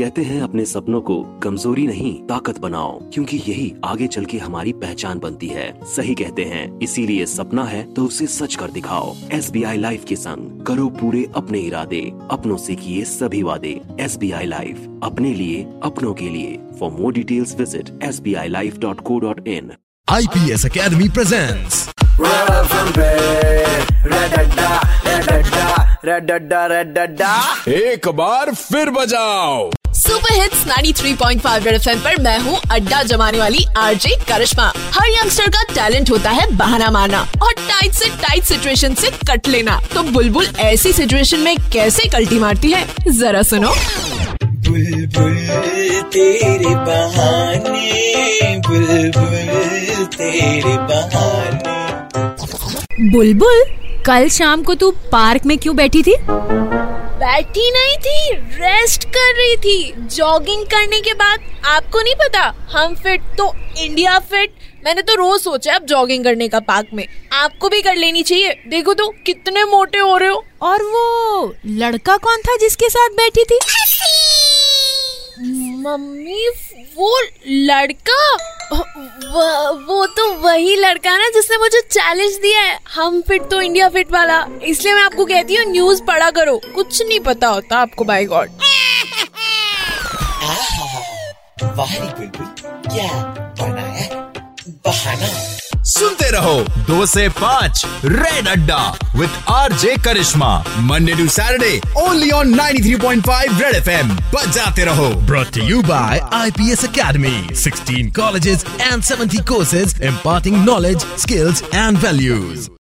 कहते हैं अपने सपनों को कमज़ोरी नहीं ताकत बनाओ क्योंकि यही आगे चल के हमारी पहचान बनती है। सही कहते हैं इसीलिए सपना है तो उसे सच कर दिखाओ। एस बी आई लाइफ के संग करो पूरे अपने इरादे अपनों से किए सभी वादे। एस बी आई लाइफ अपने लिए अपनों के लिए। For more details visit S B I life dot co dot in I P IPS Academy presents एक बार फिर बजाओ। सुपर हिट्स 93.5 रेड एफएम पर मैं हूँ अड्डा जमाने वाली आरजे करिश्मा। हर यंगस्टर का टैलेंट होता है बहाना मारना और टाइट से टाइट सिचुएशन से कट लेना। तो बुलबुल ऐसी सिचुएशन में कैसे कल्टी मारती है? जरा सुनो। बुलबुल तेरे बहाने बुलबुल तेरे बहाने। बुलबुल कल शाम को तू पार्क में क्यों बैठी थी? बैठी नहीं थी रेस्ट कर रही थी। जॉगिंग करने के बाद आपको नहीं पता हम फिट तो इंडिया फिट मैंने तो रोज सोचा अब जॉगिंग करने का पार्क में। आपको भी कर लेनी चाहिए। देखो तो कितने मोटे हो रहे हो। और वो लड़का कौन था जिसके साथ बैठी थी? मम्मी वो लड़का? वो, वो तो वही लड़का ना जिसने मुझे चैलेंज दिया है। हम फिट तो इंडिया फिट वाला। इसलिए मैं आपको कहती हूँ न्यूज़ पढ़ा करो। कुछ नहीं पता होता आपको बाई गॉड वाह क्या बनाया बहाना। सुनते रहो दो से पाँच रेड अड्डा with RJ Karishma Monday to Saturday only on 93.5 red FM बजाते रहो brought to you by IPS Academy 16 colleges and 70 courses imparting knowledge skills and values